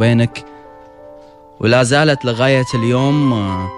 وبينك ولا زالت لغاية اليوم آه،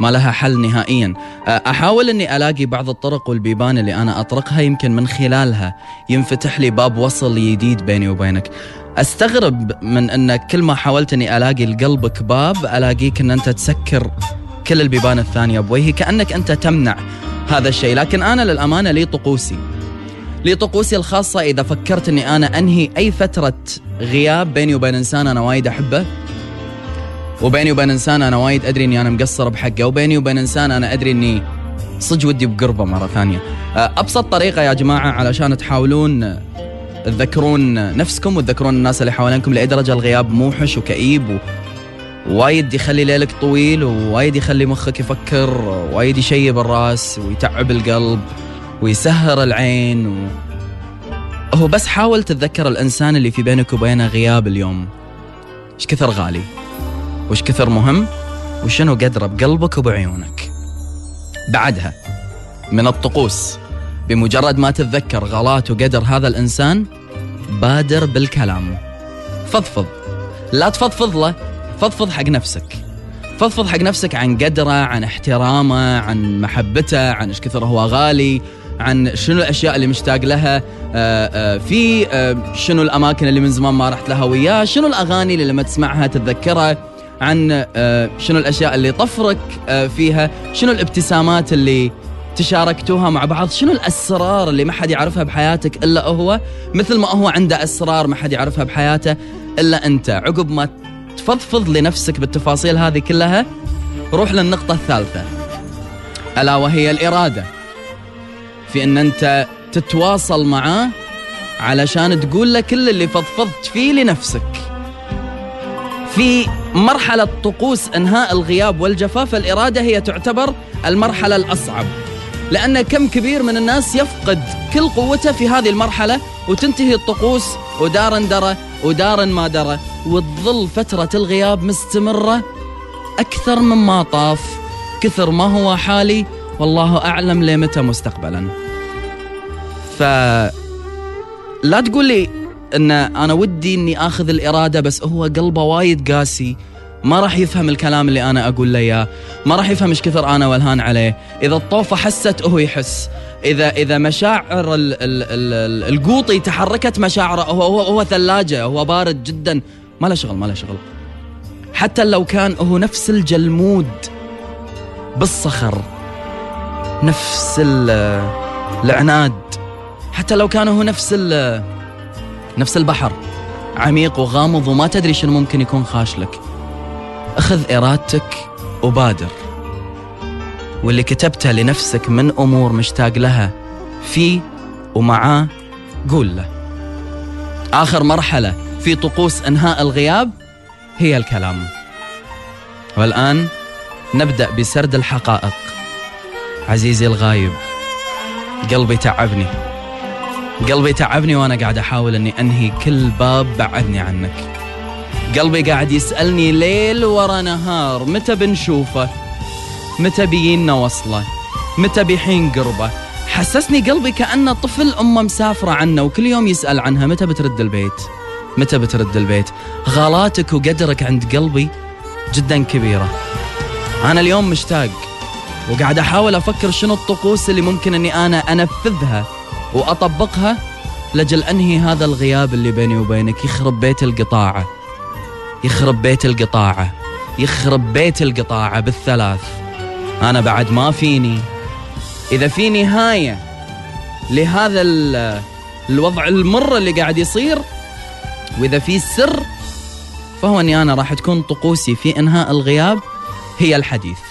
ما لها حل نهائيا. آه، أحاول أني ألاقي بعض الطرق والبيبان اللي أنا أطرقها يمكن من خلالها ينفتح لي باب وصل جديد بيني وبينك. أستغرب من أن كل ما حاولت أني ألاقي لقلبك باب ألاقيك أن أنت تسكر كل البيبان الثانية بوجهي كأنك أنت تمنع هذا الشيء. لكن أنا للأمانة لي طقوسي. لي طقوسي الخاصة إذا فكرت أني أنا أنهي أي فترة غياب بيني وبين إنسان أنا وايد أحبه وبيني وبين إنسان أنا وايد أدري أني أنا مقصر بحقه وبيني وبين إنسان أنا أدري أني صج ودي بقربة مرة ثانية. أبسط طريقة يا جماعة علشان تحاولون تذكرون نفسكم وتذكرون الناس اللي حوالينكم لأي درجة الغياب موحش وكئيب و... وايد يخلي ليلك طويل ووايد يخلي مخك يفكر وايد يشيب الرأس ويتعب القلب. ويسهر العين و... هو بس حاول تتذكر الإنسان اللي في بينك وبينه غياب اليوم. إيش كثر غالي؟ وش كثر مهم؟ وشنو قدره بقلبك وبعيونك؟ بعدها من الطقوس بمجرد ما تتذكر غلات وقدر هذا الإنسان بادر بالكلام. فضفض. لا تفضفض له فضفض حق نفسك. فضفض حق نفسك عن قدره عن احترامه عن محبته عن إيش كثر هو غالي. عن شنو الأشياء اللي مشتاق لها آه، آه، في آه، شنو الأماكن اللي من زمان ما رحت لها وياه شنو الأغاني اللي لما تسمعها تتذكرها عن شنو الأشياء اللي طفرك فيها شنو الابتسامات اللي تشاركتوها مع بعض شنو الأسرار اللي ما حد يعرفها بحياتك إلا هو؟ مثل ما هو عنده أسرار ما حد يعرفها بحياته إلا أنت. عقب ما تفضفض لنفسك بالتفاصيل هذه كلها روح للنقطة الثالثة. ألا وهي الإرادة. في أن أنت تتواصل معاه علشان تقول له كل اللي فضفضت فيه لنفسك. في مرحلة طقوس إنهاء الغياب والجفاف الإرادة هي تعتبر المرحلة الأصعب. لأن كم كبير من الناس يفقد كل قوته في هذه المرحلة وتنتهي الطقوس ودار درى ودار ما درى وتظل فترة الغياب مستمرة أكثر مما طاف كثر ما هو حالي والله أعلم لمتى مستقبلا. ف لا تقول لي إن أنا ودي إني آخذ الإرادة بس هو قلبه وايد قاسي. ما راح يفهم الكلام اللي أنا أقول له إياه. ما راح يفهم إيش كثر أنا ولهان عليه. إذا الطوفة حست هو يحس. إذا إذا مشاعر ال ال ال القوطي تحركت مشاعره هو هو هو ثلاجة هو بارد جدا. ما له شغل ما له شغل. حتى لو كان هو نفس الجلمود بالصخر. نفس العناد. حتى لو كان هو نفس نفس البحر. عميق وغامض وما تدري شنو ممكن يكون خاشلك أخذ إرادتك وبادر. واللي كتبته لنفسك من أمور مشتاق لها في ومعاه قول له. آخر مرحلة في طقوس أنهاء الغياب هي الكلام. والآن نبدأ بسرد الحقائق. عزيزي الغايب قلبي تعبني. قلبي تعبني وأنا قاعد أحاول إني أنهي كل باب بعدني عنك. قلبي قاعد يسألني ليل ورا نهار متى بنشوفه؟ متى بيجينا وصله؟ متى بيحين قربه؟ حسسني قلبي كأنه طفل أمه مسافرة عنه وكل يوم يسأل عنها متى بترد البيت؟ متى بترد البيت؟ غلاتك وقدرك عند قلبي جدا كبيرة. أنا اليوم مشتاق وقاعد أحاول أفكر شنو الطقوس اللي ممكن أني أنا أنفذها وأطبقها لجل أنهي هذا الغياب اللي بيني وبينك. يخرب بيت القطاعة. يخرب بيت القطاعة. يخرب بيت القطاعة بالثلاث. أنا بعد ما فيني. إذا في نهاية لهذا الوضع المر اللي قاعد يصير وإذا في سر فهو أني أنا راح تكون طقوسي في إنهاء الغياب هي الحديث.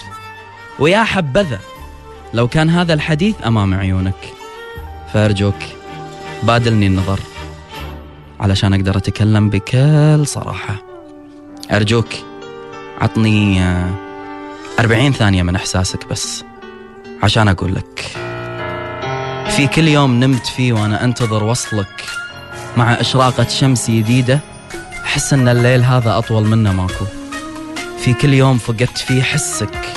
ويا حبذا لو كان هذا الحديث أمام عيونك. فأرجوك بادلني النظر علشان أقدر أتكلم بكل صراحة. أرجوك عطني أربعين ثانية من إحساسك بس عشان أقول لك. في كل يوم نمت فيه وأنا أنتظر وصلك مع إشراقة شمس جديدة أحس أن الليل هذا أطول منه ماكو. في كل يوم فقدت فيه حسك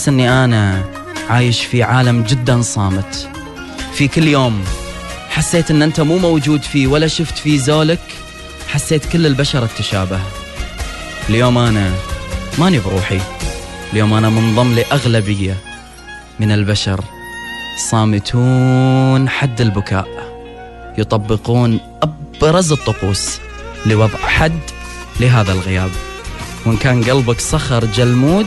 أحس أني أنا عايش في عالم جدا صامت. في كل يوم حسيت أن أنت مو موجود فيه ولا شفت فيه زولك حسيت كل البشر تشابه. اليوم أنا ماني بروحي. اليوم أنا منضم لأغلبية من البشر. صامتون حد البكاء. يطبقون أبرز الطقوس لوضع حد لهذا الغياب. وإن كان قلبك صخر جلمود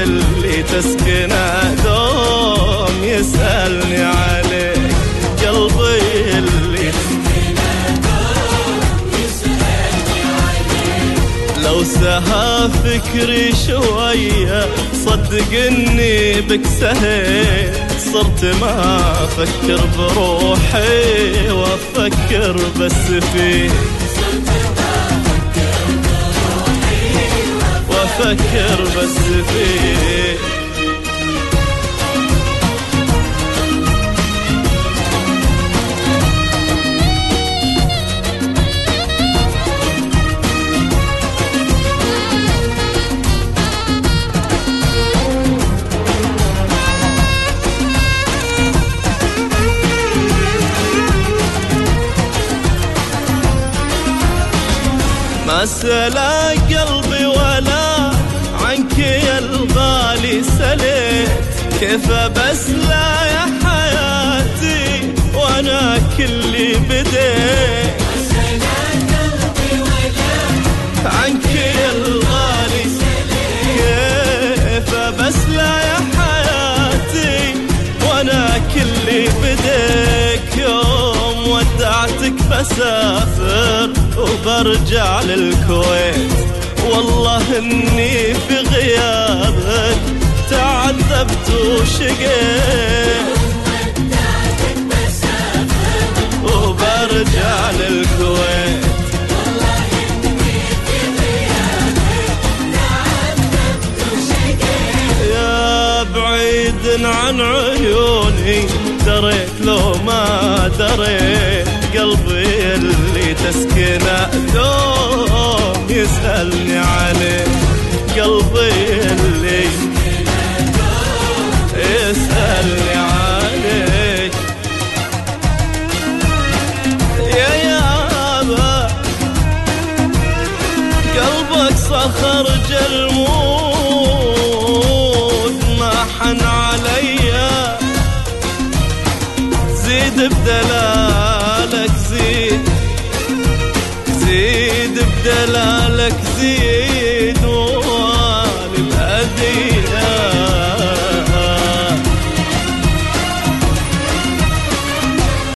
تسكنه دوم يسألني عليك قلبي اللي لو سها فكري شوية صدق اني بك سهيت. صرت ما أفكر بروحي وأفكر بس فيك وأفكر بس فيك سلا قلبي ولا عنك يا الغالي سليت. كيف بس لا يا حياتي وأنا كلي بديت. ودعتك بسافر وبرجع للكويت. والله إني في غيابك تعذبت وشقيت. وبرجع للكويت. بعيد عن عيوني دريت لو ما دريت. قلبي اللي تسكنه دوم يسألني عليه. قلبي اللي يسألني عليه. يا يابا قلبك صخر جلمود ما حن عليا زيد بدلالك بدلالك زيد